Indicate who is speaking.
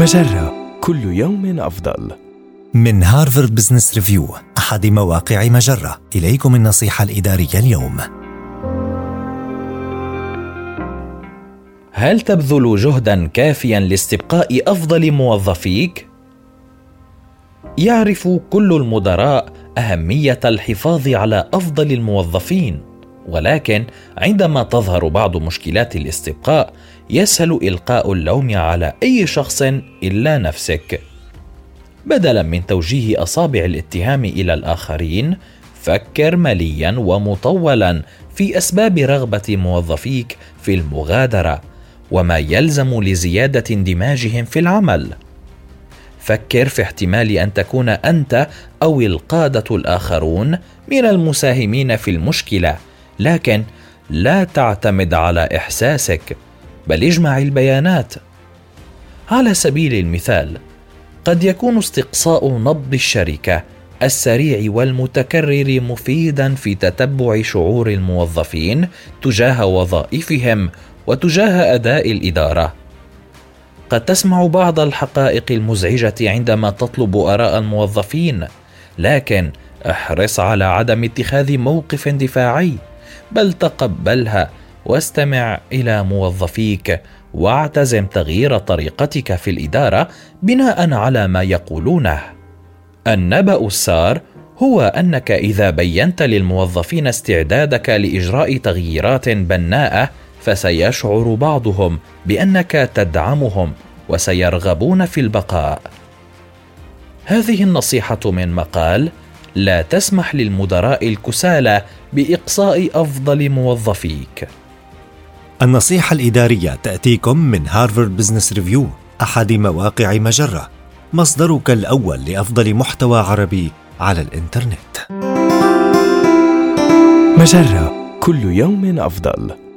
Speaker 1: مجرة كل يوم أفضل.
Speaker 2: من هارفارد بزنس ريفيو أحد مواقع مجرة. إليكم النصيحة الإدارية اليوم.
Speaker 3: هل تبذل جهدا كافيا لاستبقاء أفضل موظفيك؟ يعرف كل المدراء أهمية الحفاظ على أفضل الموظفين. ولكن عندما تظهر بعض مشكلات الاستبقاء يسهل إلقاء اللوم على أي شخص إلا نفسك. بدلا من توجيه أصابع الاتهام إلى الآخرين فكر مليا ومطولا في أسباب رغبة موظفيك في المغادرة وما يلزم لزيادة اندماجهم في العمل. فكر في احتمال أن تكون أنت أو القادة الآخرون من المساهمين في المشكلة. لكن لا تعتمد على إحساسك بل اجمع البيانات. على سبيل المثال قد يكون استقصاء نبض الشركة السريع والمتكرر مفيدا في تتبع شعور الموظفين تجاه وظائفهم وتجاه أداء الإدارة. قد تسمع بعض الحقائق المزعجة عندما تطلب آراء الموظفين لكن احرص على عدم اتخاذ موقف دفاعي. بل تقبلها واستمع إلى موظفيك واعتزم تغيير طريقتك في الإدارة بناء على ما يقولونه. النبأ السار هو أنك إذا بينت للموظفين استعدادك لإجراء تغييرات بناءة فسيشعر بعضهم بأنك تدعمهم وسيرغبون في البقاء. هذه النصيحة من مقال لا تسمح للمدراء الكسالى بإقصاء أفضل موظفيك.
Speaker 2: النصيحة الإدارية تأتيكم من هارفارد بزنس ريفيو أحد مواقع مجرة. مصدرك الأول لأفضل محتوى عربي على الإنترنت.
Speaker 1: مجرة كل يوم أفضل.